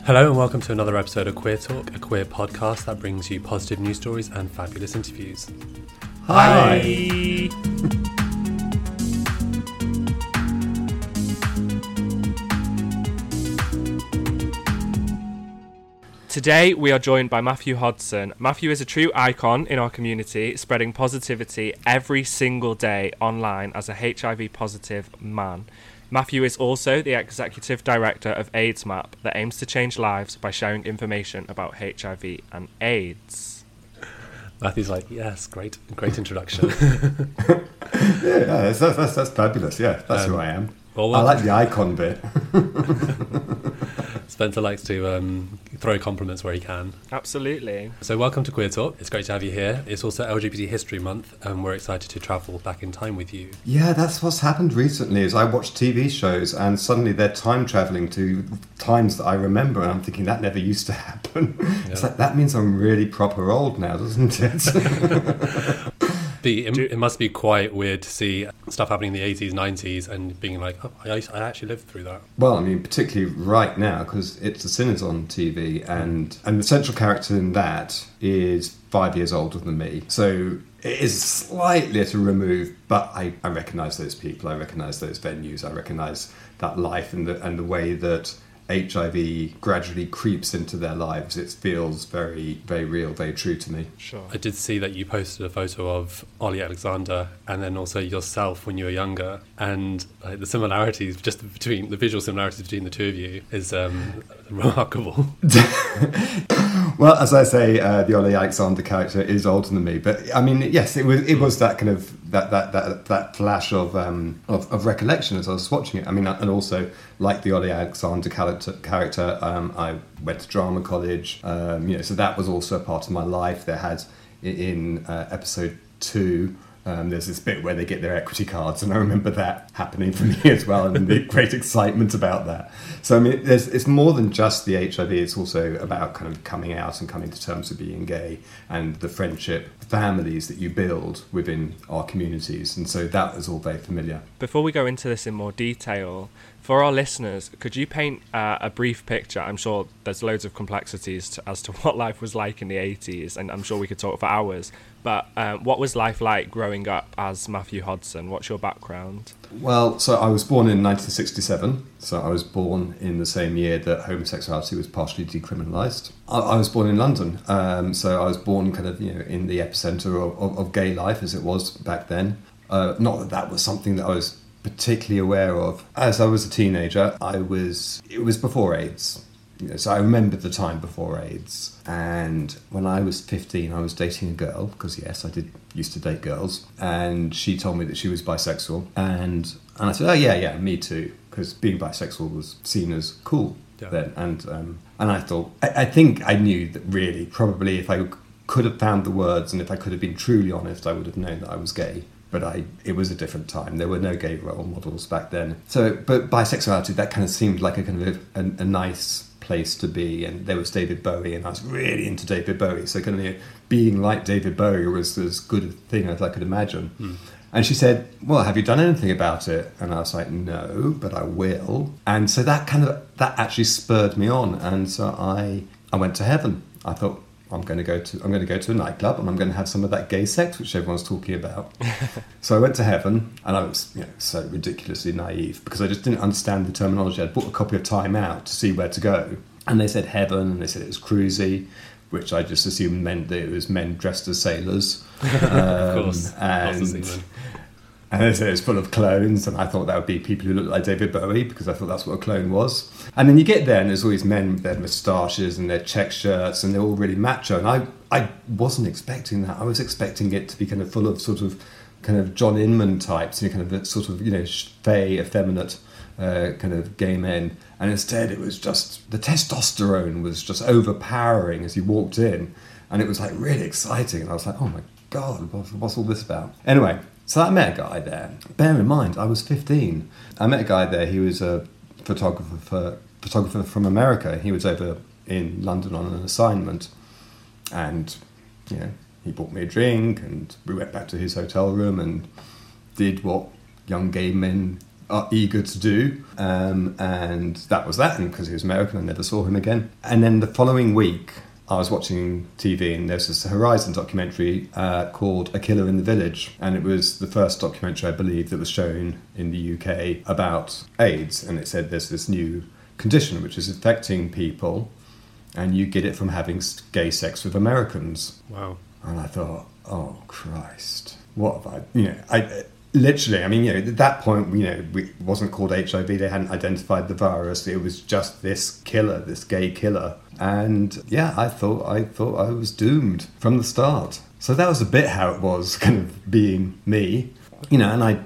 Hello and welcome to another episode of Queer Talk, a queer podcast that brings you positive news stories and fabulous interviews. Hi. Today, we are joined by Matthew Hodson. Matthew is a true icon in our community, spreading positivity every single day online as a HIV positive man. Matthew is also the executive director of Aidsmap that aims to change lives by sharing information about HIV and AIDS. Matthew's like, yes, great, great introduction. Yeah, yeah that's, that's, that's, that's fabulous. Yeah, that's who Um, I am. well, I like the icon bit. Spencer likes to um, throw compliments where he can. Absolutely. So, welcome to Queer Talk. It's great to have you here. It's also LGBT History Month, and we're excited to travel back in time with you. Yeah, that's what's happened recently. Is I watch TV shows and suddenly they're time traveling to times that I remember, and I'm thinking that never used to happen. It's like that means I'm really proper old now, doesn't it? The, it, Do- it must be quite weird to see stuff happening in the 80s, 90s, and being like, oh, I, I actually lived through that. Well, I mean, particularly right now because it's the Sinners on TV, and and the central character in that is five years older than me, so it is slightly at a remove. But I, I recognise those people, I recognise those venues, I recognise that life and the and the way that HIV gradually creeps into their lives. It feels very very real, very true to me. Sure. I did see that you posted a photo of Ollie Alexander and then also yourself when you were younger, and like, the similarities just between the visual similarities between the two of you is um, remarkable. Well, as I say, uh, the Ollie Alexander character is older than me, but I mean, yes, it was it was that kind of that that that, that flash of, um, of of recollection as I was watching it. I mean, and also like the Ollie Alexander character, um, I went to drama college, um, you know, so that was also a part of my life. There had in uh, episode two. Um, there's this bit where they get their equity cards, and I remember that happening for me as well, and the great excitement about that. So I mean, it's more than just the HIV; it's also about kind of coming out and coming to terms with being gay, and the friendship, families that you build within our communities, and so that is all very familiar. Before we go into this in more detail, for our listeners, could you paint uh, a brief picture? I'm sure there's loads of complexities to, as to what life was like in the 80s, and I'm sure we could talk for hours. But um, what was life like growing up as Matthew Hodson? What's your background? Well, so I was born in 1967. So I was born in the same year that homosexuality was partially decriminalised. I, I was born in London, um, so I was born kind of you know in the epicenter of, of, of gay life as it was back then. Uh, not that that was something that I was particularly aware of. As I was a teenager, I was it was before AIDS. You know, so I remember the time before AIDS, and when I was 15, I was dating a girl because yes, I did used to date girls, and she told me that she was bisexual, and and I said, oh yeah, yeah, me too, because being bisexual was seen as cool Yeah. then, and um, and I thought, I, I think I knew that really, probably if I could have found the words, and if I could have been truly honest, I would have known that I was gay but I it was a different time. There were no gay role models back then. So, but bisexuality that kind of seemed like a kind of a, a, a nice place to be. And there was David Bowie, and I was really into David Bowie. So, kind of you know, being like David Bowie was as good a thing as I could imagine. Hmm. And she said, "Well, have you done anything about it?" And I was like, "No, but I will." And so that kind of that actually spurred me on, and so I I went to Heaven. I thought. I'm going to go to I'm going to go to a nightclub and I'm going to have some of that gay sex which everyone's talking about. so I went to Heaven and I was you know, so ridiculously naive because I just didn't understand the terminology. I'd bought a copy of Time Out to see where to go, and they said Heaven and they said it was cruisy, which I just assumed meant that it was men dressed as sailors. of course. Um, and, it was full of clones, and I thought that would be people who looked like David Bowie because I thought that's what a clone was. And then you get there, and there's all these men with their moustaches and their check shirts, and they're all really macho. And I, I wasn't expecting that. I was expecting it to be kind of full of sort of, kind of John Inman types, you know, kind of sort of you know fey, effeminate, uh, kind of gay men. And instead, it was just the testosterone was just overpowering as you walked in, and it was like really exciting. And I was like, oh my god, what's, what's all this about? Anyway, so I met a guy there. Bear in mind, I was 15. I met a guy there. He was a photographer for, photographer from America. He was over in London on an assignment, and you know, he bought me a drink, and we went back to his hotel room and did what young gay men are eager to do. Um, and that was that. And because he was American, I never saw him again. And then the following week, I was watching TV and there's this Horizon documentary uh, called A Killer in the Village. And it was the first documentary, I believe, that was shown in the UK about AIDS. And it said there's this new condition which is affecting people and you get it from having gay sex with Americans. Wow. And I thought, oh Christ, what have I? You know, I literally. I mean, you know, at that point, you know, it wasn't called HIV. They hadn't identified the virus. It was just this killer, this gay killer. And yeah, I thought, I thought I was doomed from the start. So that was a bit how it was, kind of being me, you know. And I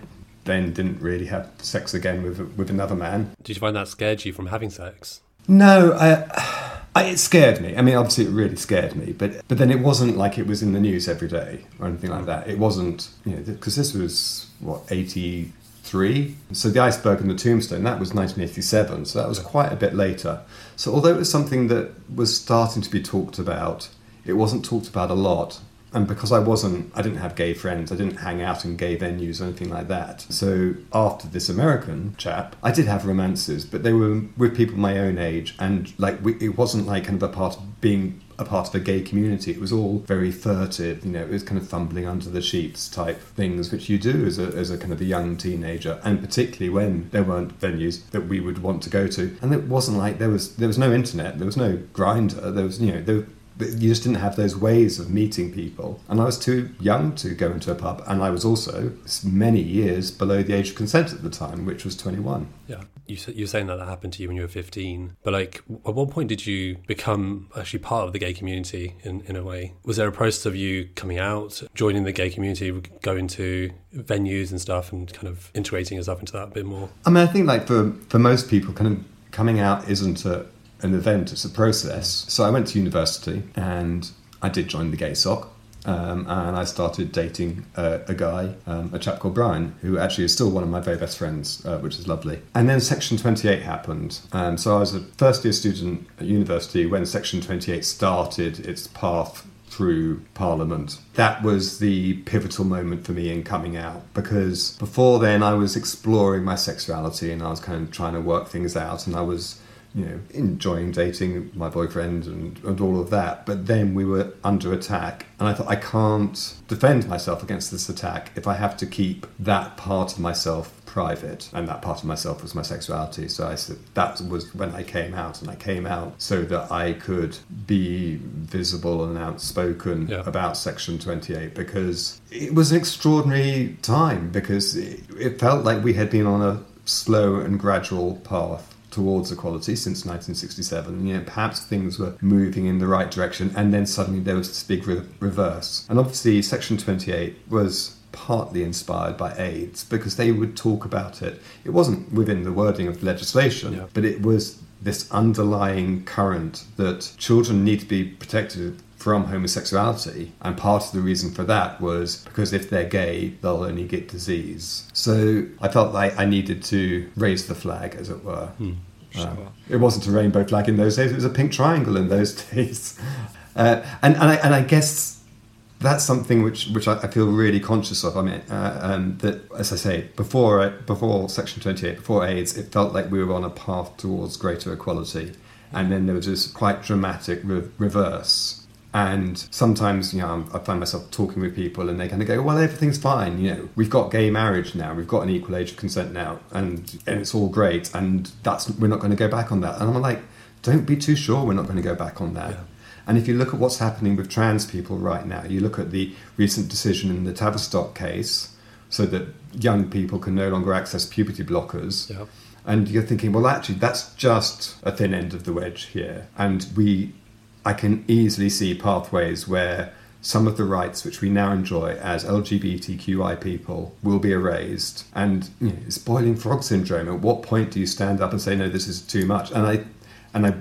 then didn't really have sex again with with another man. Did you find that scared you from having sex? No, I, I, it scared me. I mean, obviously, it really scared me. But but then it wasn't like it was in the news every day or anything like that. It wasn't, you know, because this was what eighty three. So the iceberg and the tombstone that was nineteen eighty seven. So that was quite a bit later. So although it was something that was starting to be talked about, it wasn't talked about a lot. And because I wasn't, I didn't have gay friends, I didn't hang out in gay venues or anything like that. So after this American chap, I did have romances, but they were with people my own age, and like we, it wasn't like kind of a part of being a part of a gay community. It was all very furtive, you know. It was kind of fumbling under the sheets type things, which you do as a as a kind of a young teenager, and particularly when there weren't venues that we would want to go to, and it wasn't like there was there was no internet, there was no Grindr, there was you know there you just didn't have those ways of meeting people. And I was too young to go into a pub, and I was also many years below the age of consent at the time, which was 21. Yeah. You, s- you were saying that that happened to you when you were 15. But, like, at what point did you become actually part of the gay community in, in a way? Was there a process of you coming out, joining the gay community, going to venues and stuff, and kind of integrating yourself into that a bit more? I mean, I think like for for most people, kind of coming out isn't a, an event; it's a process. So I went to university and I did join the gay soc. Um, and I started dating uh, a guy, um, a chap called Brian, who actually is still one of my very best friends, uh, which is lovely. And then Section 28 happened. Um, so I was a first year student at university when Section 28 started its path through Parliament. That was the pivotal moment for me in coming out because before then I was exploring my sexuality and I was kind of trying to work things out and I was, you know, enjoying dating my boyfriend and, and all of that. But then we were under attack and I thought I can't defend myself against this attack if I have to keep that part of myself private and that part of myself was my sexuality so i said that was when i came out and i came out so that i could be visible and outspoken Yeah. about section 28 because it was an extraordinary time because it, it felt like we had been on a slow and gradual path towards equality since 1967. You know, perhaps things were moving in the right direction, and then suddenly there was this big re- reverse. And obviously, Section 28 was partly inspired by AIDS because they would talk about it. It wasn't within the wording of the legislation, Yeah. but it was this underlying current that children need to be protected from homosexuality. And part of the reason for that was because if they're gay, they'll only get disease. So I felt like I needed to raise the flag, as it were. Um, Sure. it wasn't a rainbow flag in those days, it was a pink triangle in those days. Uh, and, and, I, and I guess that's something which which I, feel really conscious of. I mean, uh, um, that as I say before uh, before Section Twenty Eight, before AIDS, it felt like we were on a path towards greater equality, and then there was this quite dramatic re- reverse. And sometimes, you know, I find myself talking with people, and they kind of go, "Well, everything's fine. You know, we've got gay marriage now. We've got an equal age of consent now, and and it's all great. And that's we're not going to go back on that." And I'm like, "Don't be too sure. We're not going to go back on that." Yeah. And if you look at what's happening with trans people right now, you look at the recent decision in the Tavistock case, so that young people can no longer access puberty blockers. Yeah. And you're thinking, well, actually, that's just a thin end of the wedge here. And we, I can easily see pathways where some of the rights which we now enjoy as LGBTQI people will be erased. And you know, it's boiling frog syndrome. At what point do you stand up and say, no, this is too much? And I, and I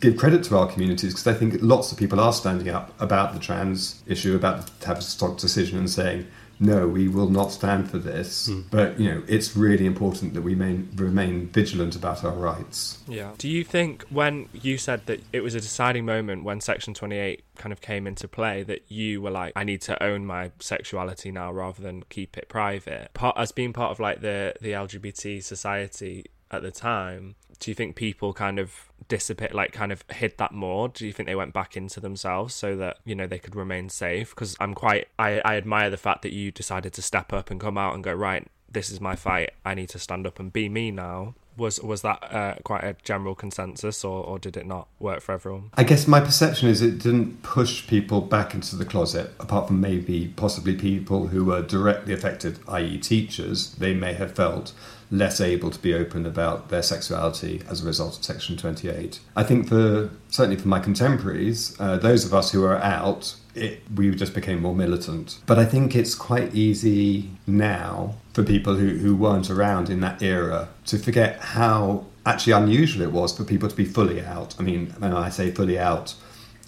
give credit to our communities because I think lots of people are standing up about the trans issue, about the Tavistock decision, and saying, no, we will not stand for this. Hmm. But you know, it's really important that we main, remain vigilant about our rights. Yeah. Do you think when you said that it was a deciding moment when Section 28 kind of came into play that you were like, I need to own my sexuality now rather than keep it private? Part as being part of like the the LGBT society at the time, do you think people kind of dissipate, like kind of hid that more? Do you think they went back into themselves so that you know they could remain safe? Because I'm quite, I, I admire the fact that you decided to step up and come out and go right. This is my fight. I need to stand up and be me now. Was was that uh, quite a general consensus, or, or did it not work for everyone? I guess my perception is it didn't push people back into the closet, apart from maybe possibly people who were directly affected, i.e., teachers. They may have felt less able to be open about their sexuality as a result of Section 28. I think for certainly for my contemporaries, uh, those of us who are out, it, we just became more militant. But I think it's quite easy now for people who, who weren't around in that era to forget how actually unusual it was for people to be fully out. I mean, when I say fully out,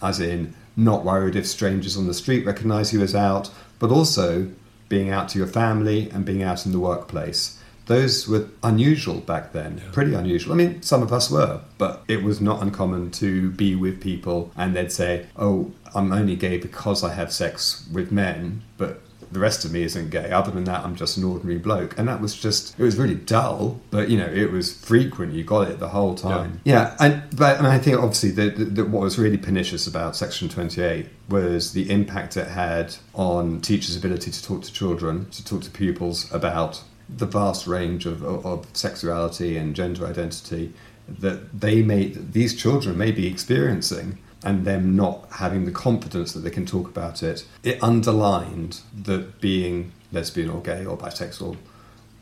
as in not worried if strangers on the street recognize you as out, but also being out to your family and being out in the workplace those were unusual back then, Yeah. pretty unusual. I mean, some of us were, but it was not uncommon to be with people and they'd say, Oh, I'm only gay because I have sex with men, but the rest of me isn't gay. Other than that, I'm just an ordinary bloke. And that was just, it was really dull, but you know, it was frequent. You got it the whole time. Yeah. and, but and I think obviously that what was really pernicious about Section 28 was the impact it had on teachers' ability to talk to children, to talk to pupils about the vast range of, of, of sexuality and gender identity that they may these children may be experiencing and them not having the confidence that they can talk about it it underlined that being lesbian or gay or bisexual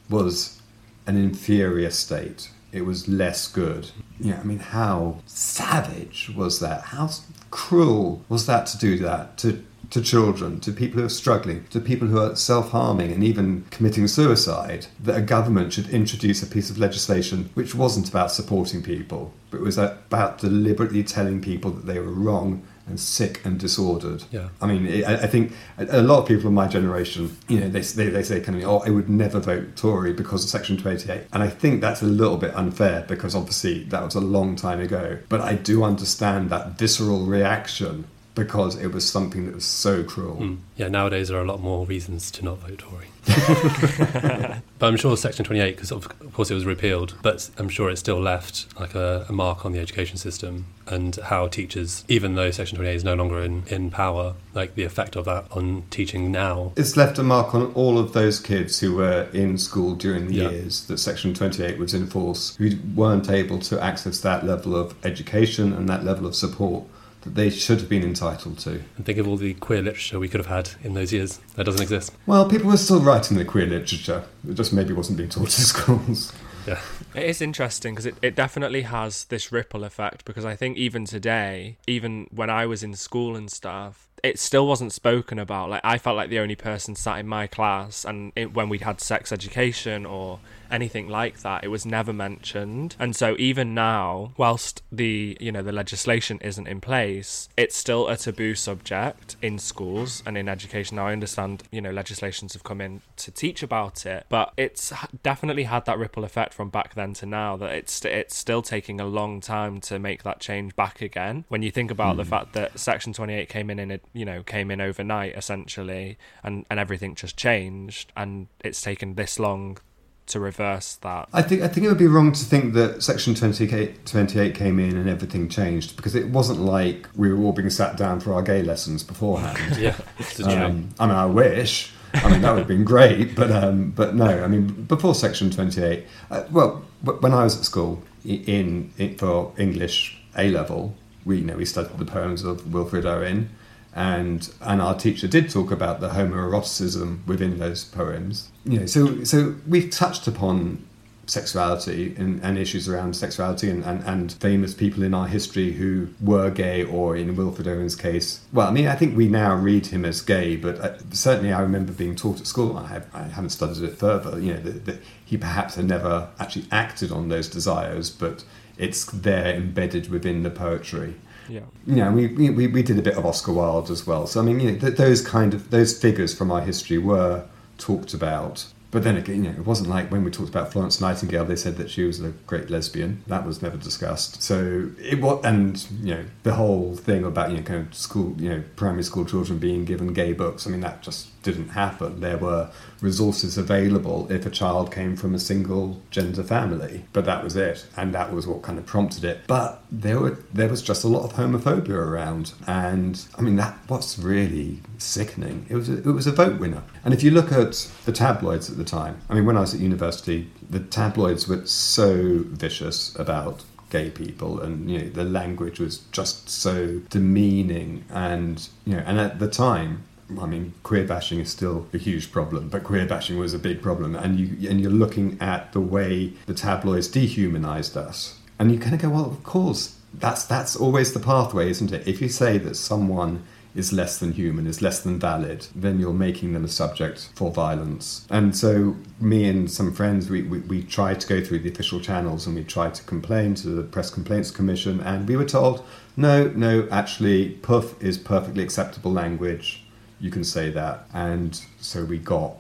was an inferior state. It was less good. Yeah i mean how savage was that? How cruel was that to do that to to children, to people who are struggling, to people who are self harming and even committing suicide, that a government should introduce a piece of legislation which wasn't about supporting people, but was about deliberately telling people that they were wrong and sick and disordered. Yeah. I mean, I think a a lot of people in my generation, you know, they, they, they say kind of, oh, I would never vote Tory because of Section 28. And I think that's a little bit unfair because obviously that was a long time ago. But I do understand that visceral reaction because it was something that was so cruel. Mm. Yeah, nowadays there are a lot more reasons to not vote Tory. but I'm sure Section 28, because of, of course it was repealed, but I'm sure it still left like a, a mark on the education system and how teachers, even though Section 28 is no longer in, in power, like the effect of that on teaching now. It's left a mark on all of those kids who were in school during the Yeah. years that Section 28 was in force, who weren't able to access that level of education and that level of support that they should have been entitled to. And think of all the queer literature we could have had in those years. That doesn't exist. Well, people were still writing the queer literature, it just maybe wasn't being taught in schools. Yeah. It is interesting because it, it definitely has this ripple effect because I think even today, even when I was in school and stuff, it still wasn't spoken about. Like I felt like the only person sat in my class, and it, when we had sex education or anything like that, it was never mentioned. And so even now, whilst the you know the legislation isn't in place, it's still a taboo subject in schools and in education. Now I understand you know legislations have come in to teach about it, but it's definitely had that ripple effect from back then to now that it's it's still taking a long time to make that change back again. When you think about the fact that Section 28 came in in a, you know came in overnight essentially, and and everything just changed, and it's taken this long to reverse that. I think I think it would be wrong to think that Section 28, 28 came in and everything changed because it wasn't like we were all being sat down for our gay lessons beforehand. Yeah. It's a shame. Um, I mean, I wish. I mean, that would have been great, but um, but no. I mean, before Section Twenty Eight, uh, well, when I was at school in, in for English A level, we you know we studied the poems of Wilfred Owen, and and our teacher did talk about the homoeroticism within those poems. You know, so so we've touched upon sexuality and, and issues around sexuality and, and, and famous people in our history who were gay or in Wilfred Owen's case well I mean I think we now read him as gay but uh, certainly I remember being taught at school I, have, I haven't studied it further you know that, that he perhaps had never actually acted on those desires but it's there embedded within the poetry Yeah. you know, we, we, we did a bit of Oscar Wilde as well. So I mean, you know, th- those kind of those figures from our history were talked about. But then again, you know, it wasn't like when we talked about Florence Nightingale, they said that she was a great lesbian. That was never discussed. So it was, and you know, the whole thing about you know, kind of school, you know, primary school children being given gay books. I mean, that just didn't happen. There were resources available if a child came from a single gender family, but that was it, and that was what kind of prompted it. But there were there was just a lot of homophobia around, and I mean that what's really sickening. It was a, it was a vote winner, and if you look at the tabloids at the time, I mean when I was at university, the tabloids were so vicious about gay people and you know the language was just so demeaning and you know and at the time I mean, queer bashing is still a huge problem, but queer bashing was a big problem, and you and you're looking at the way the tabloids dehumanized us, and you kind of go, well, of course, that's that's always the pathway, isn't it? If you say that someone is less than human, is less than valid, then you're making them a subject for violence. And so, me and some friends, we, we, we tried to go through the official channels and we tried to complain to the Press Complaints Commission, and we were told, no, no, actually, puff is perfectly acceptable language you can say that. And so we got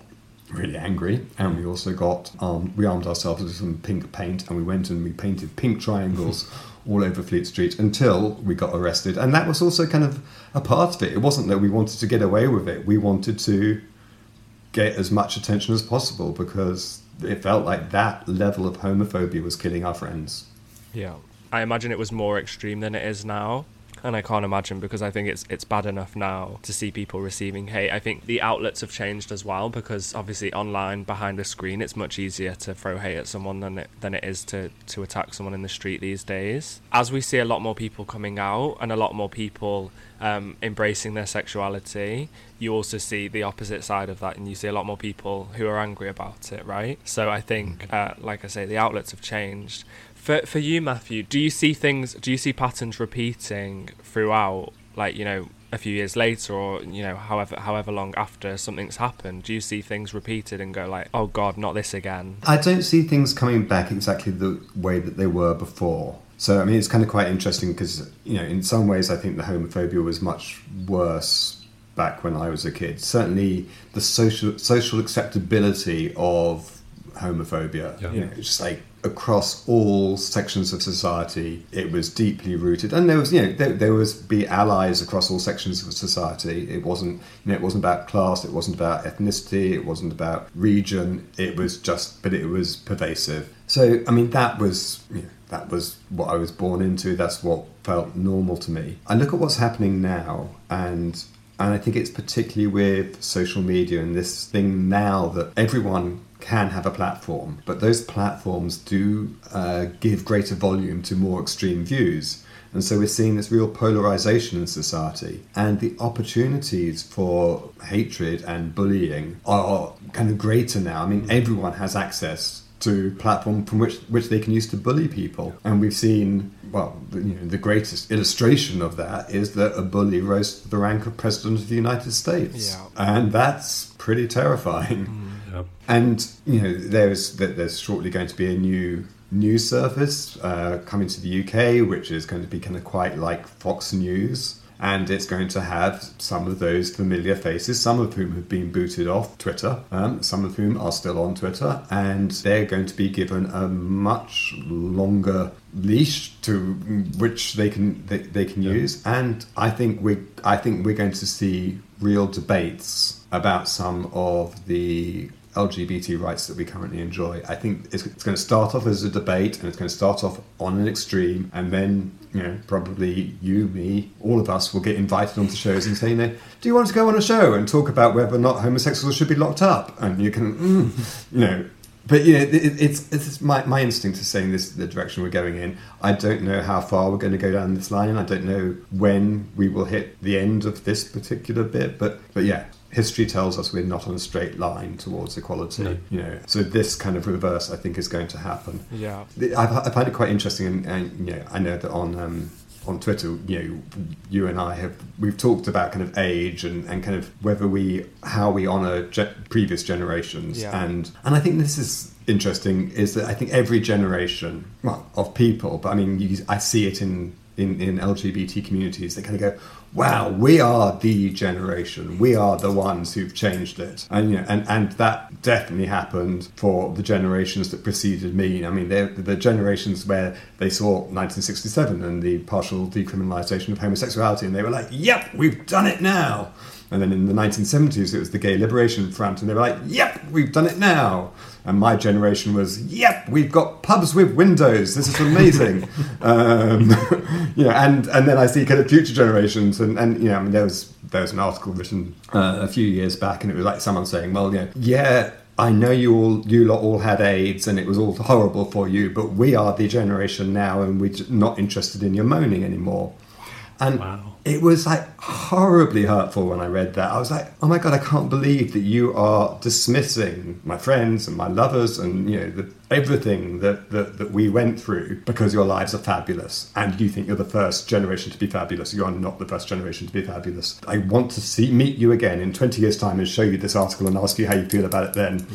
really angry, and we also got um, we armed ourselves with some pink paint, and we went and we painted pink triangles all over Fleet Street until we got arrested. And that was also kind of a part of it. It wasn't that we wanted to get away with it; we wanted to get as much attention as possible because it felt like that level of homophobia was killing our friends. Yeah. I imagine it was more extreme than it is now. And I can't imagine because I think it's it's bad enough now to see people receiving hate. I think the outlets have changed as well because obviously online behind a screen it's much easier to throw hate at someone than it than it is to, to attack someone in the street these days. As we see a lot more people coming out and a lot more people um, embracing their sexuality, you also see the opposite side of that, and you see a lot more people who are angry about it, right? So I think, uh, like I say, the outlets have changed. For for you, Matthew, do you see things? Do you see patterns repeating throughout? Like you know, a few years later, or you know, however however long after something's happened, do you see things repeated and go like, oh God, not this again? I don't see things coming back exactly the way that they were before. So I mean, it's kind of quite interesting because you know, in some ways, I think the homophobia was much worse back when I was a kid. Certainly, the social social acceptability of homophobia, Yeah. you know, it's just like across all sections of society, it was deeply rooted, and there was you know there, there was be allies across all sections of society. It wasn't you know it wasn't about class, it wasn't about ethnicity, it wasn't about region. It was just, but it was pervasive. So I mean that was you know, that was what I was born into. That's what felt normal to me. I look at what's happening now, and and I think it's particularly with social media and this thing now that everyone can have a platform, but those platforms do uh, give greater volume to more extreme views. And so we're seeing this real polarization in society. And the opportunities for hatred and bullying are kind of greater now. I mean, everyone has access to platform from which which they can use to bully people. And we've seen, well, the, you know, the greatest illustration of that is that a bully rose to the rank of president of the United States, Yeah. and that's pretty terrifying. Yeah. And you know, there's that there's shortly going to be a new news service uh, coming to the UK, which is going to be kind of quite like Fox News. And it's going to have some of those familiar faces, some of whom have been booted off Twitter, um, some of whom are still on Twitter, and they're going to be given a much longer leash to which they can they, they can use. And I think we I think we're going to see real debates about some of the LGBT rights that we currently enjoy. I think it's, it's going to start off as a debate and it's going to start off on an extreme, and then, you know, probably you, me, all of us will get invited onto shows and say, you know, do you want to go on a show and talk about whether or not homosexuals should be locked up? And you can, mm, you know, but you know, it, it's it's my, my instinct is saying this is the direction we're going in. I don't know how far we're going to go down this line. And I don't know when we will hit the end of this particular bit. But but yeah, history tells us we're not on a straight line towards equality. No. You know, so this kind of reverse, I think, is going to happen. Yeah. I, I find it quite interesting, and, and you know, I know that on um, on Twitter, you know, you and I have we've talked about kind of age and, and kind of whether we how we honour ge- previous generations, Yeah. and and I think this is interesting is that I think every generation well of people, but I mean, you, I see it in in, in LGBT communities, they kind of go, "Wow, we are the generation. We are the ones who've changed it." And you know, and and that definitely happened for the generations that preceded me. I mean, the generations where they saw 1967 and the partial decriminalisation of homosexuality, and they were like, "Yep, we've done it now." And then in the 1970s, it was the Gay Liberation Front, and they were like, "Yep, we've done it now." And my generation was, "Yep, we've got pubs with windows. This is amazing." um, you know, and and then I see kind of future generations, and and you know, I mean, there was there was an article written uh, a few years back, and it was like someone saying, "Well, you know, yeah." I know you all, you lot all had AIDS, and it was all horrible for you. But we are the generation now, and we're not interested in your moaning anymore. And Wow. It was like horribly hurtful when I read that. I was like, oh my god, I can't believe that you are dismissing my friends and my lovers and you know the, everything that, that that we went through because your lives are fabulous and you think you're the first generation to be fabulous. You are not the first generation to be fabulous. I want to see meet you again in 20 years' time and show you this article and ask you how you feel about it then.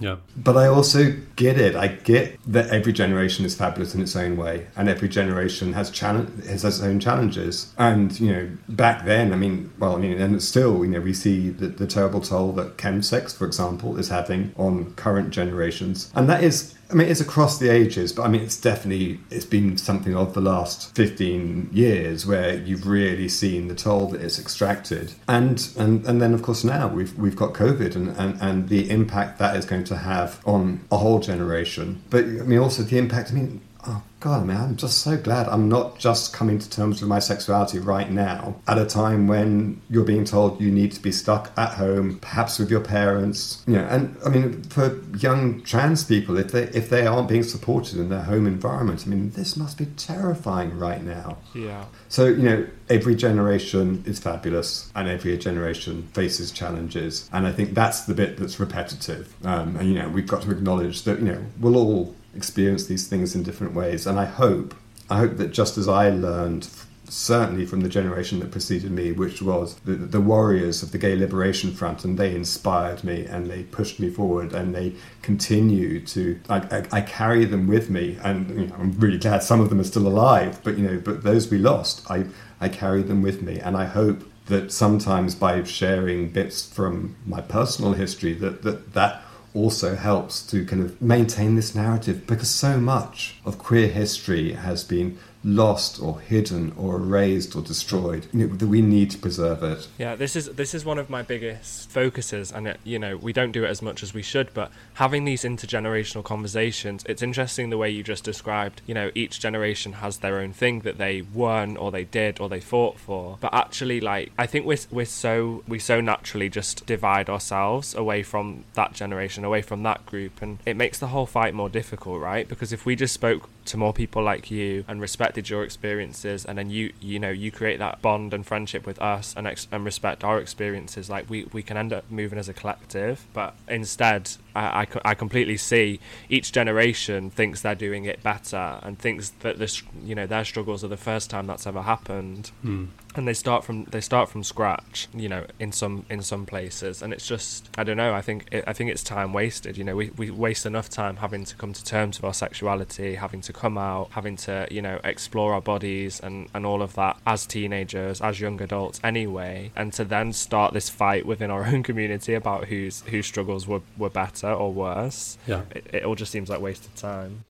Yeah. But I also get it. I get that every generation is fabulous in its own way, and every generation has challenge has its own challenges. And you know, back then, I mean, well, I mean, and still, you know, we see the, the terrible toll that chemsex, for example, is having on current generations, and that is. I mean, it's across the ages, but I mean, it's definitely it's been something of the last fifteen years where you've really seen the toll that it's extracted, and and and then of course now we've we've got COVID and and, and the impact that is going to have on a whole generation. But I mean, also the impact. I mean, oh God, I mean, I'm just so glad I'm not just coming to terms with my sexuality right now at a time when you're being told you need to be stuck at home, perhaps with your parents. You know, and I mean, for young trans people, if they if they aren't being supported in their home environment, I mean, this must be terrifying right now. Yeah. So, you know, every generation is fabulous and every generation faces challenges. And I think that's the bit that's repetitive. Um, and, you know, we've got to acknowledge that, you know, we'll all experience these things in different ways. And I hope, I hope that just as I learned certainly from the generation that preceded me, which was the, the warriors of the Gay Liberation Front, and they inspired me and they pushed me forward and they continue to. I, I, I carry them with me, and you know, I'm really glad some of them are still alive. But you know, but those we lost, I I carry them with me, and I hope that sometimes by sharing bits from my personal history, that that that also helps to kind of maintain this narrative because so much of queer history has been lost or hidden or erased or destroyed we need to preserve it Yeah, this is this is one of my biggest focuses, and it, you know we don't do it as much as we should. But having these intergenerational conversations, it's interesting the way you just described. You know, each generation has their own thing that they won or they did or they fought for. But actually, like I think we're we're so we so naturally just divide ourselves away from that generation, away from that group, and it makes the whole fight more difficult, right? Because if we just spoke to more people like you and respected your experiences, and then you you know you create that bond and friendship with us and ex- and respect our experiences, like we we can end up moving as a collective. But instead, I, I, I completely see each generation thinks they're doing it better and thinks that this you know their struggles are the first time that's ever happened hmm. And they start from they start from scratch you know in some in some places. And it's just i don't know i think it, i think it's time wasted you know. We, we waste enough time having to come to terms with our sexuality having to come out having to you know explore our bodies and and all of that as teenagers as young adults anyway. And to then start this fight within our own community about whose whose struggles were, were better or worse Yeah. it, it all just seems like wasted time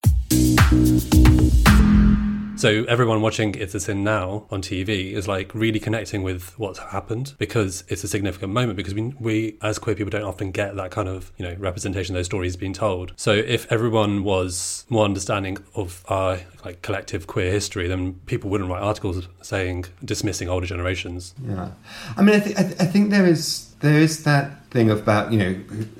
So everyone watching It's a Sin Now on TV is like really connecting with what's happened because it's a significant moment because we, we as queer people don't often get that kind of, you know, representation, those stories being told. So if everyone was more understanding of our like collective queer history, then people wouldn't write articles saying dismissing older generations. Yeah, I mean, I, th- I, th- I think there is there is that thing about you know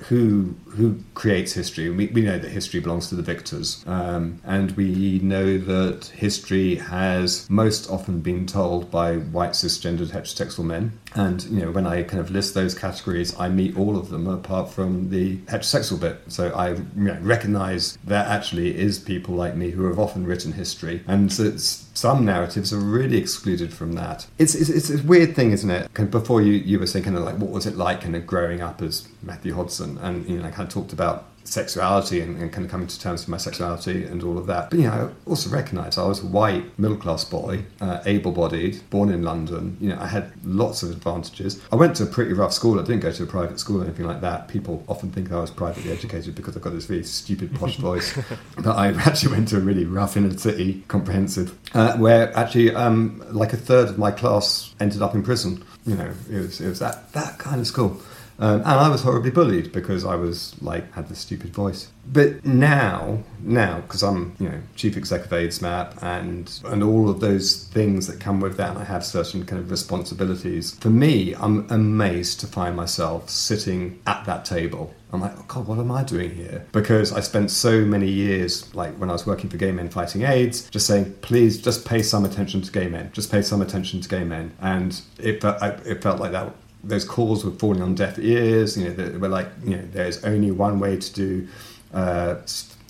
who who creates history. We, we know that history belongs to the victors, um, and we know that history has most often been told by white cisgendered heterosexual men. And you know, when I kind of list those categories, I meet all of them apart from the heterosexual bit. So I recognise there actually is people like me who have often written history, and so some narratives are really excluded from that. It's, it's, it's a weird thing, isn't it? Kind of before you, you were saying kind of like, what was it like kind of growing up as Matthew Hodson? And, you know, I kind of talked about sexuality and, and, kind of coming to terms with my sexuality and all of that. But you know, I also recognise I was a white middle class boy, uh, able bodied, born in London. You know, I had lots of advantages. I went to a pretty rough school. I didn't go to a private school or anything like that. People often think I was privately educated because I've got this really stupid posh voice. but I actually went to a really rough inner city comprehensive, uh, where actually um, like a third of my class ended up in prison. You know, it was it was that that kind of school. Um, and I was horribly bullied because I was like had this stupid voice. But now, now because I'm you know chief executive Aidsmap and and all of those things that come with that, and I have certain kind of responsibilities. For me, I'm amazed to find myself sitting at that table I'm like, oh God, what am I doing here? Because I spent so many years, like when I was working for Gay Men Fighting AIDS, just saying, please just pay some attention to gay men, just pay some attention to gay men. And it, it felt like that those calls were falling on deaf ears. You know, they were like, you know, there's only one way to do uh,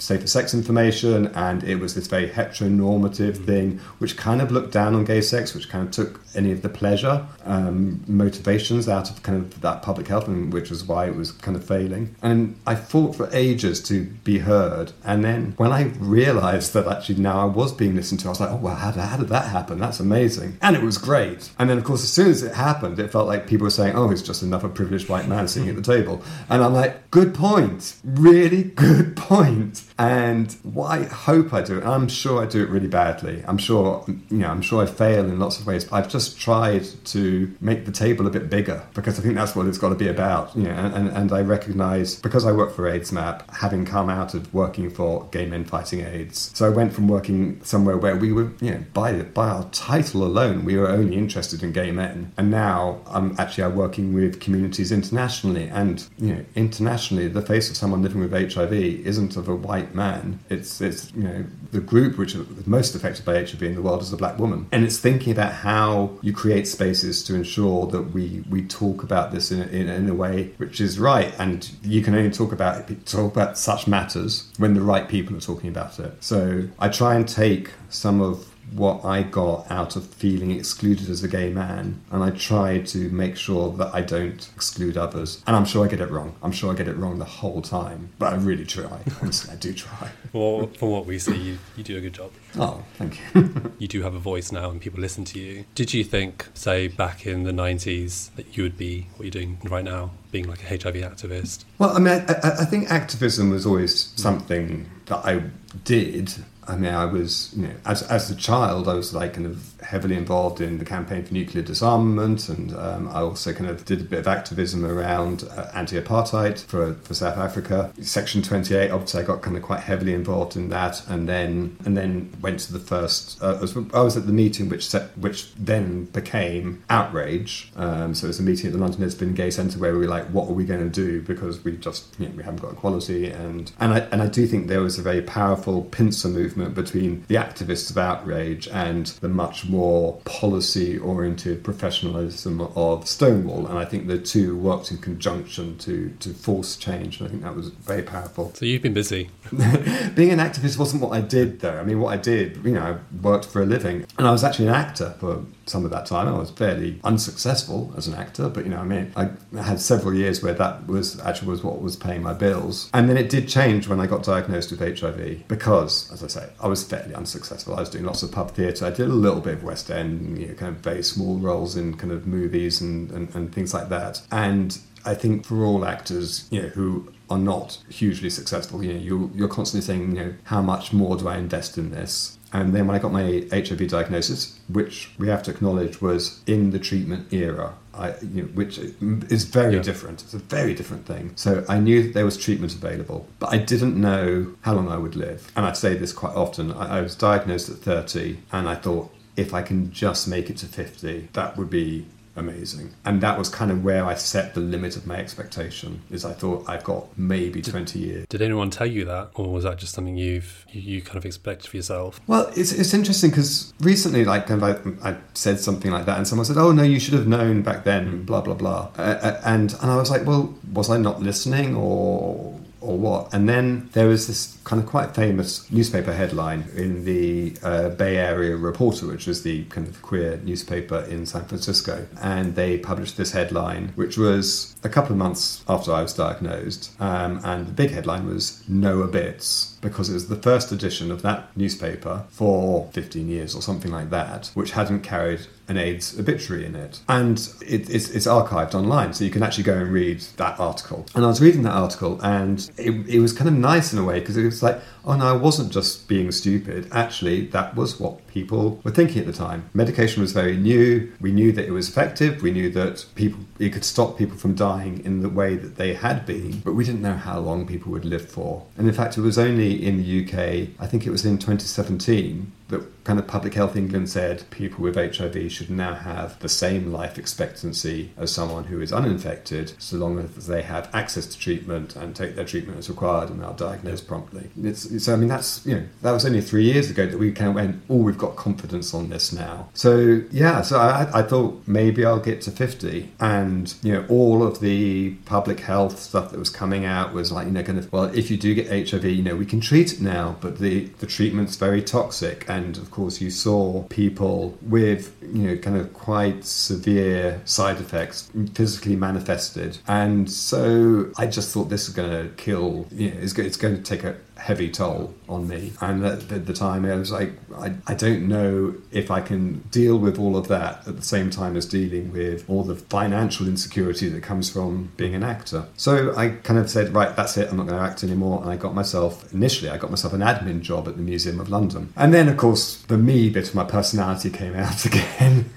safer sex information, and it was this very heteronormative mm. thing, which kind of looked down on gay sex, which kind of took any of the pleasure um, motivations out of kind of that public health, and which was why it was kind of failing. And I fought for ages to be heard, and then when I realised that actually now I was being listened to, I was like, oh well, how did, how did that happen? That's amazing, and it was great. And then of course, as soon as it happened, it felt like people were saying, oh, it's just another privileged white man sitting at the table, and I'm like, good point, really good point. And what I hope I do, and I'm sure I do it really badly. I'm sure, you know, I'm sure I fail in lots of ways. But I've just tried to make the table a bit bigger because I think that's what it's got to be about. You know, and, and I recognise because I work for Aidsmap, having come out of working for Gay Men Fighting AIDS. So I went from working somewhere where we were, you know, by by our title alone, we were only interested in gay men, and now I'm actually I'm working with communities internationally, and you know, internationally, the face of someone living with HIV isn't of a white man. It's it's you know the group which is most affected by HIV in the world is the black woman, and it's thinking about how you create spaces to ensure that we we talk about this in a, in, in a way which is right, and you can only talk about talk about such matters when the right people are talking about it. So I try and take some of what I got out of feeling excluded as a gay man, and I try to make sure that I don't exclude others. And I'm sure I get it wrong. I'm sure I get it wrong the whole time, but I really try. Honestly, I do try. Well, from what we see, you, you do a good job. Oh, thank you. you do have a voice now, and people listen to you. Did you think, say, back in the 90s, that you would be what you're doing right now, being like a HIV activist? Well, I mean, I, I think activism was always something that I did I mean, I was, you know, as, as a child, I was like kind of heavily involved in the campaign for nuclear disarmament, and um, I also kind of did a bit of activism around uh, anti-apartheid for, for South Africa. Section 28, obviously, I got kind of quite heavily involved in that, and then and then went to the first. Uh, I, was, I, was, at the meeting which set, which then became OutRage. Um, so it was a meeting at the London Lesbian Gay Centre where we were like, what are we going to do because we just you know, we haven't got equality, and and I and I do think there was a very powerful pincer movement between the activists of OutRage and the much more policy oriented professionalism of Stonewall. And I think the two worked in conjunction to, to force change. And I think that was very powerful. So you've been busy. Being an activist wasn't what I did, though. I mean, what I did, you know, I worked for a living. And I was actually an actor for some of that time. I was fairly unsuccessful as an actor, but you know, I mean, I had several years where that was actually was what was paying my bills. And then it did change when I got diagnosed with HIV because, as I say, I was fairly unsuccessful. I was doing lots of pub theatre. I did a little bit of West End, you know, kind of very small roles in kind of movies and, and, and things like that. And I think for all actors, you know, who are not hugely successful, you know, you're, you're constantly saying, you know, how much more do I invest in this? And then when I got my HIV diagnosis, which we have to acknowledge was in the treatment era, I, you know, which is very yeah. different. It's a very different thing. So I knew that there was treatment available, but I didn't know how long I would live. And I say this quite often. I, I was diagnosed at 30, and I thought if I can just make it to 50, that would be amazing. And that was kind of where I set the limit of my expectation. Is I thought I've got maybe twenty years. Did anyone tell you that, or was that just something you've you, kind of expect for yourself? Well, it's, it's interesting because recently, like, kind of, I, I said something like that, and someone said, "Oh no, you should have known back then." Blah blah blah, uh, uh, and and I was like, "Well, was I not listening, or or what?" And then there was this kind of quite famous newspaper headline in the uh, Bay Area Reporter, which was the kind of queer newspaper in San Francisco, and they published this headline, which was a couple of months after I was diagnosed, um, and the big headline was "No Obits." Because it was the first edition of that newspaper for 15 years or something like that, which hadn't carried an AIDS obituary in it. And it, it's, it's, archived online, so you can actually go and read that article. And I was reading that article, and it, it was kind of nice in a way because it was like, oh no, I wasn't just being stupid. Actually, that was what people were thinking at the time. Medication was very new. We knew that it was effective. We knew that people it could stop people from dying in the way that they had been, but we didn't know how long people would live for. And in fact, it was only in the UK, I think it was in 2017, that kind of Public Health England said people with HIV should now have the same life expectancy as someone who is uninfected, so long as they have access to treatment and take their treatment as required and are diagnosed promptly. It's, so I mean that's you know that was only three years ago that we kind of went, oh, we've got confidence on this now. So yeah, so I, I thought maybe I'll get to fifty, and you know all of the public health stuff that was coming out was like you know kind of well if you do get HIV, you know we can treat it now, but the the treatment's very toxic and of course you saw people with you know kind of quite severe side effects physically manifested. And so i just thought this is going to kill you know it's going to take a heavy toll on me. And at the time, I was like, I, I don't know if I can deal with all of that at the same time as dealing with all the financial insecurity that comes from being an actor. So I kind of said, right, that's it, I'm not going to act anymore. And I got myself, initially, I got myself an admin job at the Museum of London. And then, of course, the me bit of my personality came out again.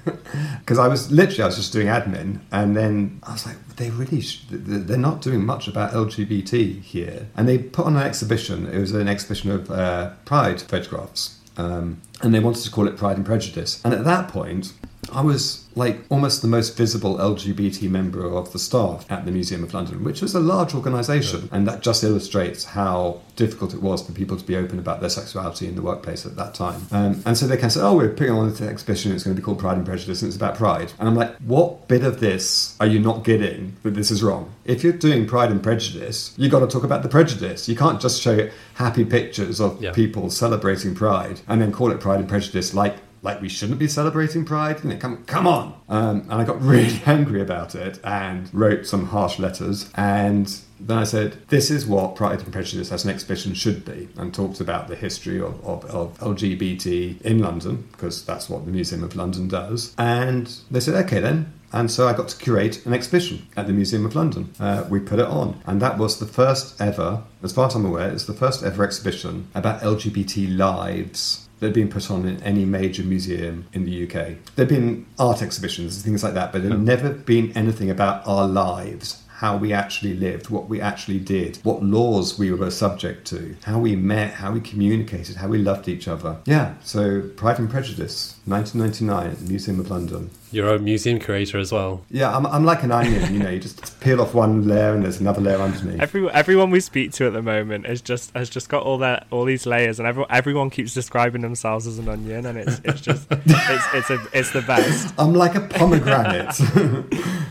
Because I was literally, I was just doing admin. And then I was like, they really, sh- they're not doing much about LGBT here. And they put on an exhibition it was an exhibition of uh, Pride photographs. Um, and they wanted to call it Pride and Prejudice. And at that point, I was like almost the most visible LGBT member of the staff at the Museum of London, which was a large organisation, yeah. and that just illustrates how difficult it was for people to be open about their sexuality in the workplace at that time. Um, and so they kind of said, "Oh, we're putting on this exhibition. It's going to be called Pride and Prejudice, and it's about pride." And I'm like, "What bit of this are you not getting that this is wrong? If you're doing Pride and Prejudice, you've got to talk about the prejudice. You can't just show happy pictures of yeah. people celebrating Pride and then call it Pride and Prejudice like." Like we shouldn't be celebrating Pride. You know, come, come on. Um, and I got really angry about it and wrote some harsh letters. And then I said, this is what Pride and Prejudice as an exhibition should be, and talked about the history of, of, of LGBT in London, because that's what the Museum of London does. And they said, okay then, and so I got to curate an exhibition at the Museum of London. Uh, we put it on, and that was the first ever, as far as I'm aware, it's the first ever exhibition about LGBT lives that had been put on in any major museum in the UK. There'd been art exhibitions and things like that, but there'd hmm. never been anything about our lives how we actually lived, what we actually did, what laws we were subject to, how we met, how we communicated, how we loved each other. Yeah, so Pride and Prejudice, 1999 at the Museum of London. You're a museum curator as well. Yeah, I'm, I'm like an onion, you know, you just peel off one layer and there's another layer underneath. Every, everyone we speak to at the moment is just has just got all that all these layers and everyone everyone keeps describing themselves as an onion and it's it's just it's it's a, it's the best. I'm like a pomegranate.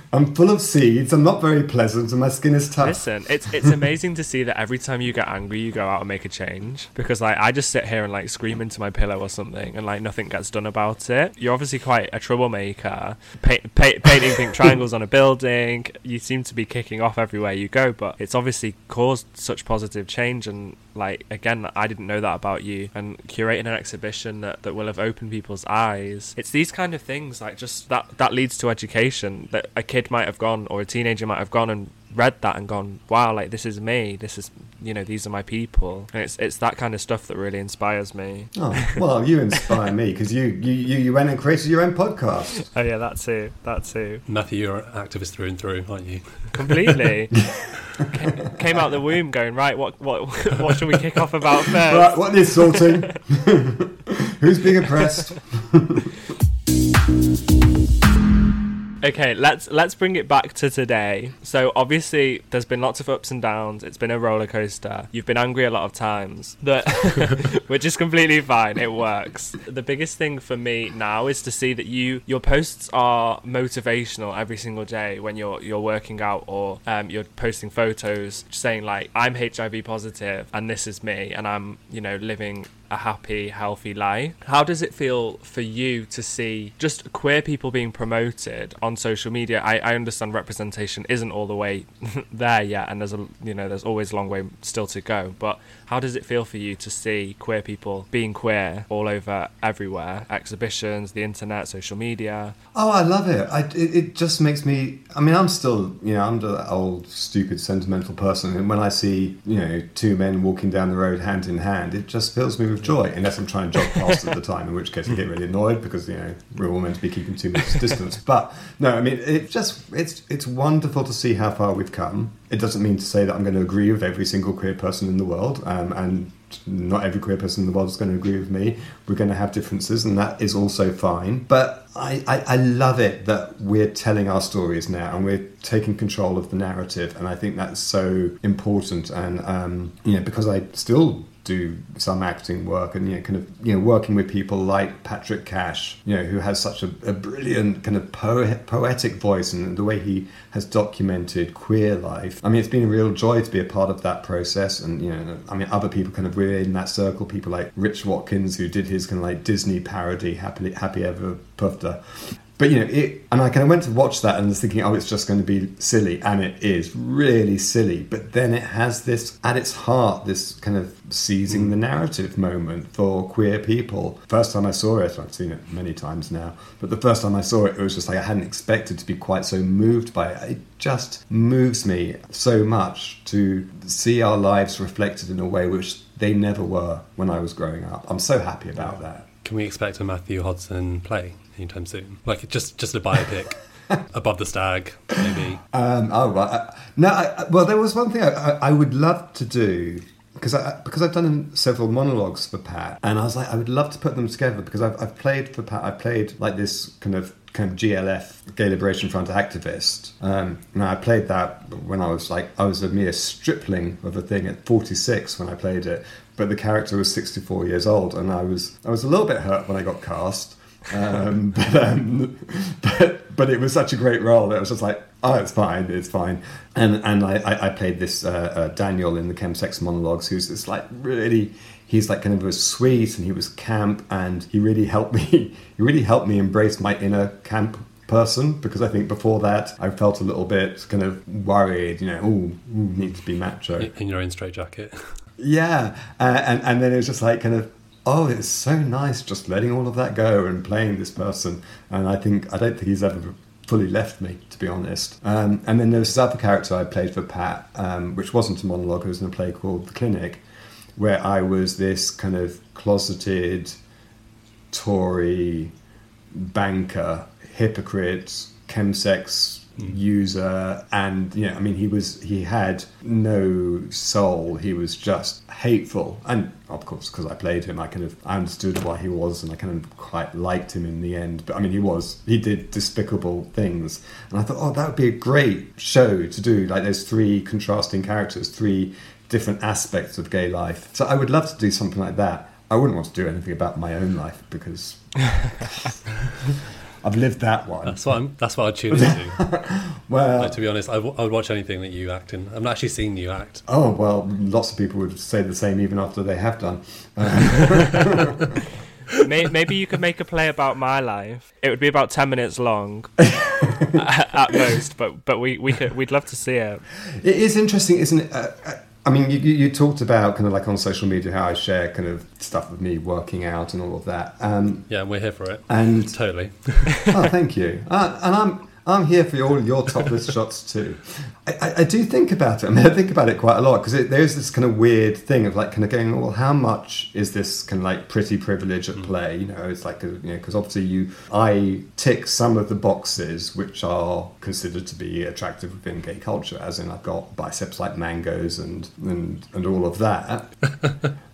I'm full of seeds. I'm not very pleasant, and my skin is tough. Listen, it's it's amazing to see that every time you get angry, you go out and make a change. Because like I just sit here and like scream into my pillow or something, and like nothing gets done about it. You're obviously quite a troublemaker, pa- pa- painting pink triangles on a building. You seem to be kicking off everywhere you go, but it's obviously caused such positive change and like again i didn't know that about you and curating an exhibition that, that will have opened people's eyes it's these kind of things like just that that leads to education that a kid might have gone or a teenager might have gone and read that and gone wow like this is me this is you know these are my people. And it's it's that kind of stuff that really inspires me. Oh well you inspire me because you, you you went and created your own podcast. Oh yeah that too that too matthew you're an activist through and through aren't you? Completely. Came, came out the womb going right what what what should we kick off about first? right what is sorting who's being oppressed Okay, let's let's bring it back to today. So obviously, there's been lots of ups and downs. It's been a roller coaster. You've been angry a lot of times, which is completely fine. It works. The biggest thing for me now is to see that you your posts are motivational every single day when you're you're working out or um, you're posting photos saying like I'm HIV positive and this is me and I'm you know living a happy, healthy life. How does it feel for you to see just queer people being promoted on social media? I, I understand representation isn't all the way there yet, and there's a you know there's always a long way still to go. But how does it feel for you to see queer people being queer all over everywhere? Exhibitions, the internet, social media. Oh, I love it. I, it. It just makes me. I mean, I'm still, you know, I'm the old, stupid, sentimental person, and when I see, you know, two men walking down the road hand in hand, it just fills me with joy. Unless I'm trying to jog past at the time, in which case I get really annoyed because you know we're all meant to be keeping two meters distance. But no, I mean, it's just it's it's wonderful to see how far we've come. It doesn't mean to say that I'm going to agree with every single queer person in the world, um, and not every queer person in the world is going to agree with me. We're going to have differences, and that is also fine. But I, I, I, love it that we're telling our stories now and we're taking control of the narrative, and I think that's so important. And um, you know, because I still do some acting work and you know kind of you know working with people like Patrick Cash you know who has such a, a brilliant kind of poet, poetic voice and the way he has documented queer life. I mean it's been a real joy to be a part of that process and you know I mean other people kind of were in that circle people like Rich Watkins who did his kind of like Disney parody Happy Happy Ever After but you know, it, and I kind of went to watch that and was thinking, oh, it's just going to be silly, and it is really silly. But then it has this at its heart, this kind of seizing mm. the narrative moment for queer people. First time I saw it, I've seen it many times now, but the first time I saw it, it was just like I hadn't expected to be quite so moved by it. It just moves me so much to see our lives reflected in a way which they never were when I was growing up. I'm so happy about that. Can we expect a Matthew Hodson play? Anytime soon? Like just just a biopic. above the stag, maybe. Um, oh well, uh, no. I, well, there was one thing I, I, I would love to do because I because I've done several monologues for Pat, and I was like, I would love to put them together because I've, I've played for Pat. I played like this kind of kind of GLF Gay Liberation Front activist. Um, and I played that when I was like I was a mere stripling of a thing at 46 when I played it, but the character was 64 years old, and I was I was a little bit hurt when I got cast um, but, um, but but it was such a great role that it was just like, oh, it's fine, it's fine. And and I, I played this uh, uh, Daniel in the chemsex monologues, who's this like really. He's like kind of was sweet and he was camp and he really helped me. he really helped me embrace my inner camp person because I think before that I felt a little bit kind of worried, you know, oh, need to be macho. In your own straight jacket. Yeah, uh, and and then it was just like kind of oh, it's so nice just letting all of that go and playing this person. And I think I don't think he's ever fully left me, to be honest. Um, and then there was this other character I played for Pat, um, which wasn't a monologue. It was in a play called The Clinic, where I was this kind of closeted Tory banker, hypocrite, chemsex Mm. user and you know i mean he was he had no soul. He was just hateful. And of course because i played him i kind of I understood why he was and i kind of quite liked him in the end. But i mean he was he did despicable things. And i thought oh that would be a great show to do. Like those three contrasting characters three different aspects of gay life. So i would love to do something like that. I wouldn't want to do anything about my own life because I've lived that one. That's what I'm. That's what I'd tune into. well, like, to be honest, I, w- I would watch anything that you act in. I've not actually seen you act. Oh well, lots of people would say the same even after they have done. Um, Maybe you could make a play about my life. It would be about ten minutes long, at most. But but we we could we'd love to see it. It is interesting, isn't it? Uh, uh I mean, you, you talked about kind of like on social media how I share kind of stuff with me working out and all of that. Um, yeah, we're here for it. And totally. oh, thank you. Uh, and I'm I'm here for all your topless shots too. I, I, I, do think about it. I mean, I think about it quite a lot because there's this kind of weird thing of like kind of going, well, how much is this kind of like pretty privilege at mm. play? You know, it's like, you know, because obviously you, I tick some of the boxes which are considered to be attractive within gay culture, as in I've got biceps like mangoes and and and all of that.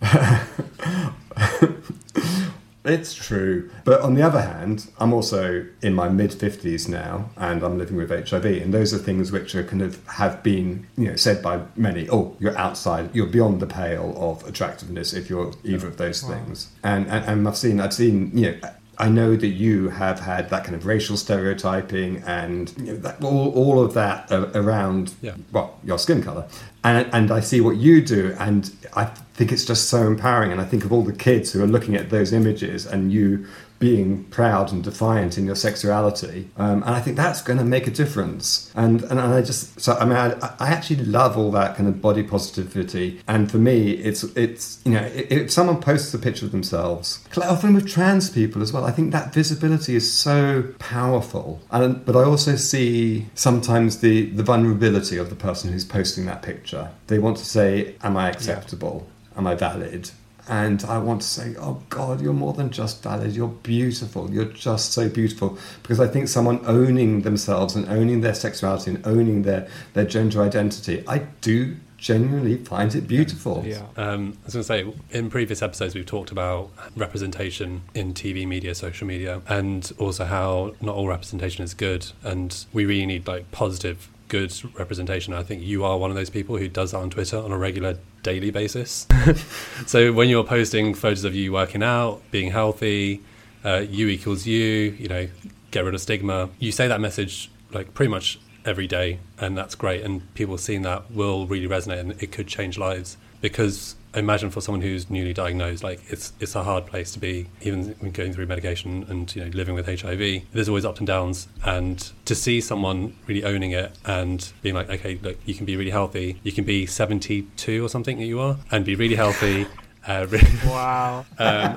It's true. But on the other hand, I'm also in my mid 50s now and I'm living with HIV. And those are things which are kind of have been, you know, said by many, oh, you're outside, you're beyond the pale of attractiveness if you're either of those things. And, and, and I've seen, I've seen, you know, I know that you have had that kind of racial stereotyping and you know, that, all, all of that around Yeah. well your skin color and and I see what you do and I think it's just so empowering and I think of all the kids who are looking at those images and you being proud and defiant in your sexuality um, and I think that's going to make a difference. And and I just so I mean I, I actually love all that kind of body positivity and for me it's it's you know if, if someone posts a picture of themselves often with trans people as well I think that visibility is so powerful. And but I also see sometimes the the vulnerability of the person who's posting that picture. They want to say am I acceptable? Am I valid and I want to say, oh God, you're more than just valid. You're beautiful. You're just so beautiful. Because I think someone owning themselves and owning their sexuality and owning their, their gender identity, I do genuinely find it beautiful. Yeah. Um, I was going to say, in previous episodes, we've talked about representation in TV media, social media, and also how not all representation is good. And we really need like positive, good representation. I think you are one of those people who does that on Twitter on a regular, daily basis. so when you're posting photos of you working out, being healthy, uh, you equals you, you know, get rid of stigma, you say that message like pretty much every day, and that's great. And people seeing that will really resonate, and it could change lives. Because imagine for someone who's newly diagnosed, like it's it's a hard place to be, even going through medication and you know living with HIV. There's always ups and downs, and to see someone really owning it and being like, okay, look, you can be really healthy. You can be 72 or something that you are, and be really healthy. Uh, really, Wow. um,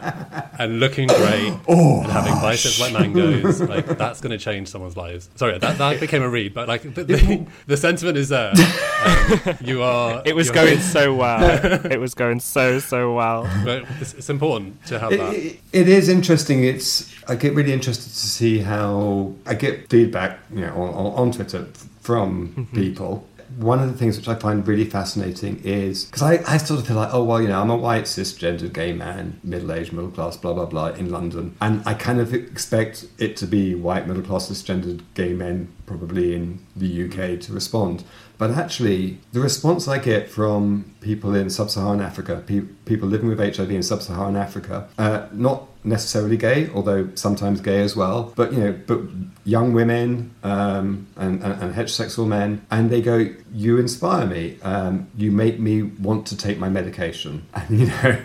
and looking great and having biceps like mangoes, like that's going to change someone's lives. Sorry, that, that became a read, but like the, the, the sentiment is there. Um, you are. It was going so well. it was going so, so well. But it's, it's important to have It, that. it- it is interesting. It's I get really interested to see how I get feedback, you know, on, on, on Twitter from people. One of the things which I find really fascinating is because I, I sort of feel like, oh well, you know, I'm a white cisgender gay man, middle aged, middle class, blah blah blah, in London, and I kind of expect it to be white middle class cisgendered gay men, probably in the UK, to respond. But actually, the response I get from people in sub-Saharan Africa, pe- people living with HIV in sub-Saharan Africa, uh, not necessarily gay, although sometimes gay as well, but you know, but young women um, and, and, and heterosexual men, and they go, "You inspire me. Um, you make me want to take my medication." And you know,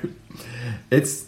it's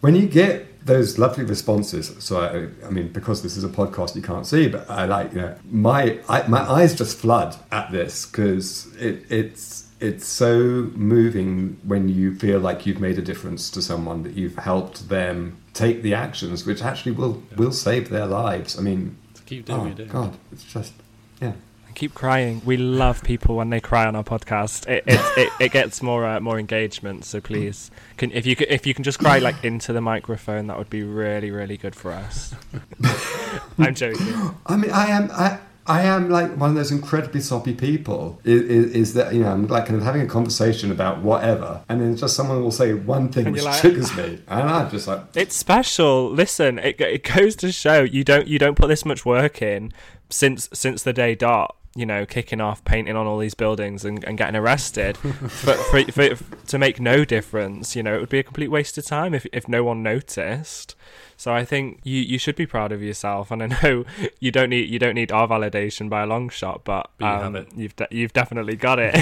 when you get those lovely responses. So I, I mean, because this is a podcast, you can't see, but I like you know, my I, my eyes just flood at this because it, it's it's so moving when you feel like you've made a difference to someone that you've helped them take the actions which actually will will save their lives. I mean, keep doing oh do. God, it's just yeah. Keep crying. We love people when they cry on our podcast. It it, it, it gets more uh, more engagement. So please, can if you can, if you can just cry like into the microphone, that would be really really good for us. I'm joking. I mean, I am. I, I am like one of those incredibly soppy people. Is, is, is that you know I'm like kind of having a conversation about whatever, and then just someone will say one thing And which like- triggers me, and I'm just like, It's special. Listen, it it goes to show you don't you don't put this much work in since since the day dot. You know, kicking off, painting on all these buildings, and, and getting arrested, for, for, for, to make no difference. You know, it would be a complete waste of time if if no one noticed. So I think you, you should be proud of yourself, and I know you don't need you don't need our validation by a long shot, but, But you have um, you've de- you've definitely got it.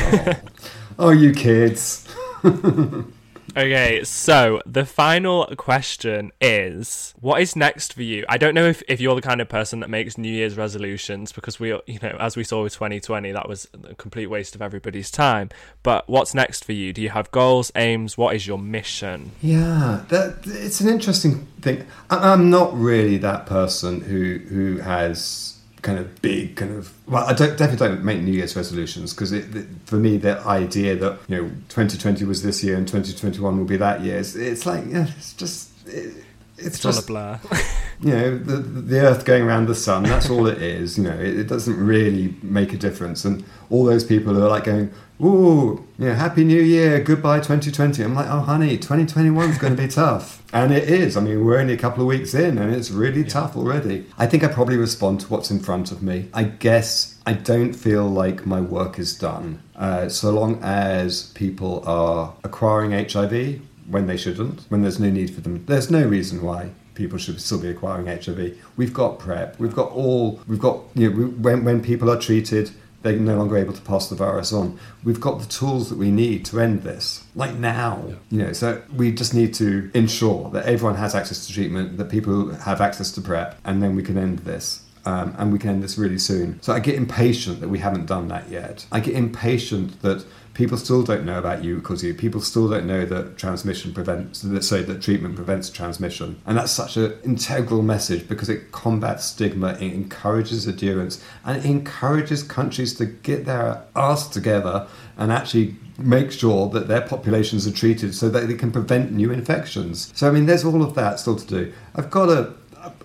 oh, you kids. Okay, so the final question is what is next for you? I don't know if, if you're the kind of person that makes New Year's resolutions because we, you know, as we saw with 2020, that was a complete waste of everybody's time. But what's next for you? Do you have goals, aims? What is your mission? Yeah, that it's an interesting thing. I'm not really that person who who has kind of big kind of well i don't definitely don't make new year's resolutions because for me the idea that you know 2020 was this year and 2021 will be that year it's, it's like yeah it's just it, it's, It's all a just blur. you know, the, the Earth going around the sun. That's all it is. You know, it, it doesn't really make a difference. And all those people are like going, "Ooh, you know, Happy New Year, goodbye 2020." I'm like, "Oh, honey, 2021 is going to be tough," and it is. I mean, we're only a couple of weeks in, and it's really tough already. I think I probably respond to what's in front of me. I guess I don't feel like my work is done. Uh, so long as people are acquiring HIV when they shouldn't, when there's no need for them, there's no reason why people should still be acquiring HIV. We've got PrEP. We've got all. We've got you know we, when when people are treated. They're no longer able to pass the virus on. We've got the tools that we need to end this, like now. You know, so we just need to ensure that everyone has access to treatment, that people have access to PrEP, and then we can end this um, and we can end this really soon. So I get impatient that we haven't done that yet. I get impatient that people still don't know about you because you. People still don't know that transmission prevents, that say that treatment prevents transmission, and that's such an integral message because it combats stigma, it encourages adherence, and it encourages countries to get their ass together and actually make sure that their populations are treated so that they can prevent new infections. So I mean, there's all of that still to do. I've got to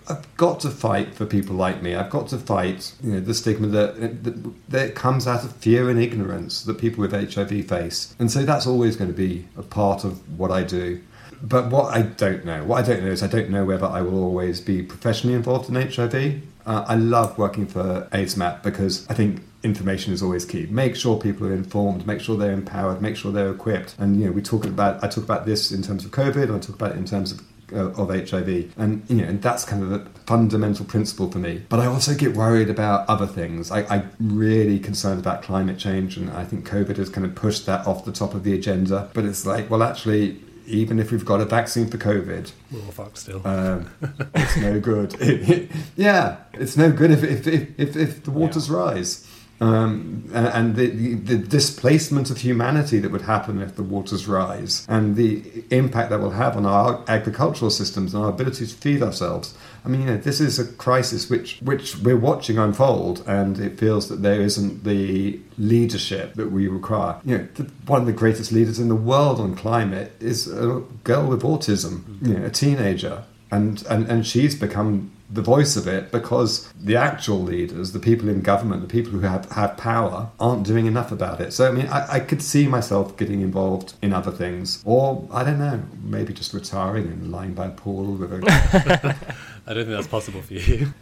I've got to fight for people like me. I've got to fight, you know, the stigma that, that, that comes out of fear and ignorance that people with HIV face, and so that's always going to be a part of what I do. But what I don't know, what I don't know is I don't know whether I will always be professionally involved in HIV. Uh, I love working for Aidsmap because I think information is always key. Make sure people are informed, make sure they're empowered, make sure they're equipped. And you know, we talk about I talk about this in terms of COVID, I talk about it in terms of of HIV, and you know, and that's kind of a fundamental principle for me. But I also get worried about other things. I, I'm really concerned about climate change, and I think COVID has kind of pushed that off the top of the agenda. But it's like, well, actually, even if we've got a vaccine for COVID, we're all fucked still. Um, it's no good. yeah, it's no good if if, if, if, if the waters yeah. rise. Um, and the, the, the, displacement of humanity that would happen if the waters rise, and the impact that will have on our agricultural systems and our ability to feed ourselves. I mean, you know, this is a crisis which which we're watching unfold, and it feels that there isn't the leadership that we require. You know, the, one of the greatest leaders in the world on climate is a girl with autism, you know, a teenager, and and and she's become the voice of it because the actual leaders, the people in government, the people who have, have power, aren't doing enough about it. So, I mean, I, I could see myself getting involved in other things, or I don't know, maybe just retiring and lying by a pool with a. I don't think that's possible for you.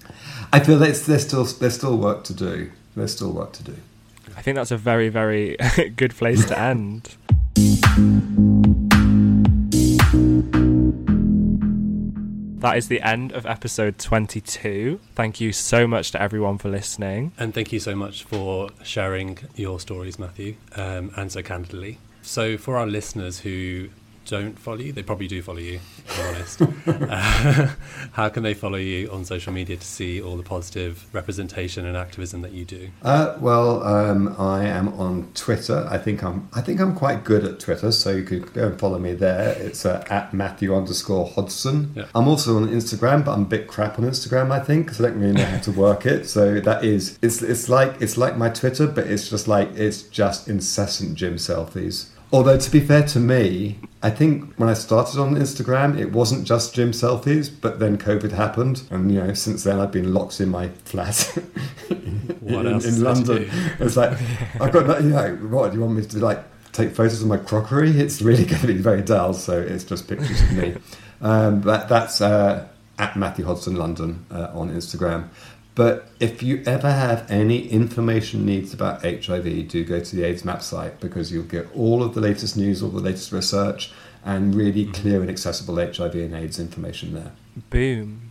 I feel that there's still there's still work to do. There's still work to do. I think that's a very very good place to end. that is the end of episode 22. Thank you so much to everyone for listening. And thank you so much for sharing your stories, Matthew, um, and so candidly. So, for our listeners who don't follow you, they probably do follow you, I'm honest. uh, how can they follow you on social media to see all the positive representation and activism that you do? Uh, well, um, I am on Twitter. I think I'm. I think I'm quite good at Twitter, so you could go and follow me there. It's uh, at Matthew underscore Hodson. Yeah. I'm also on Instagram, but I'm a bit crap on Instagram. I think because I don't really know how to work it. So that is, it's it's like it's like my Twitter, but it's just like it's just incessant gym selfies. Although, to be fair to me, I think when I started on Instagram, it wasn't just gym selfies, but then COVID happened. And, you know, since then I've been locked in my flat in, in London. It's like, I've got, you know, what, do you want me to, like, take photos of my crockery? It's really going to be very dull, so it's just pictures of me. Um, but that's uh, at Matthew Hodson London uh, on Instagram. But if you ever have any information needs about HIV, do go to the Aidsmap site because you'll get all of the latest news, all the latest research, and really mm-hmm. clear and accessible HIV and AIDS information there. Boom.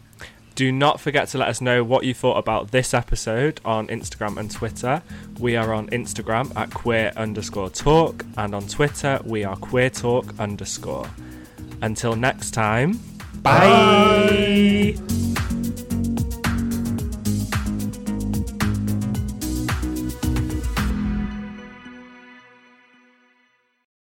Do not forget to let us know what you thought about this episode on Instagram and Twitter. We are on Instagram at queer underscore talk, and on Twitter we are queer talk underscore. Until next time, bye. bye.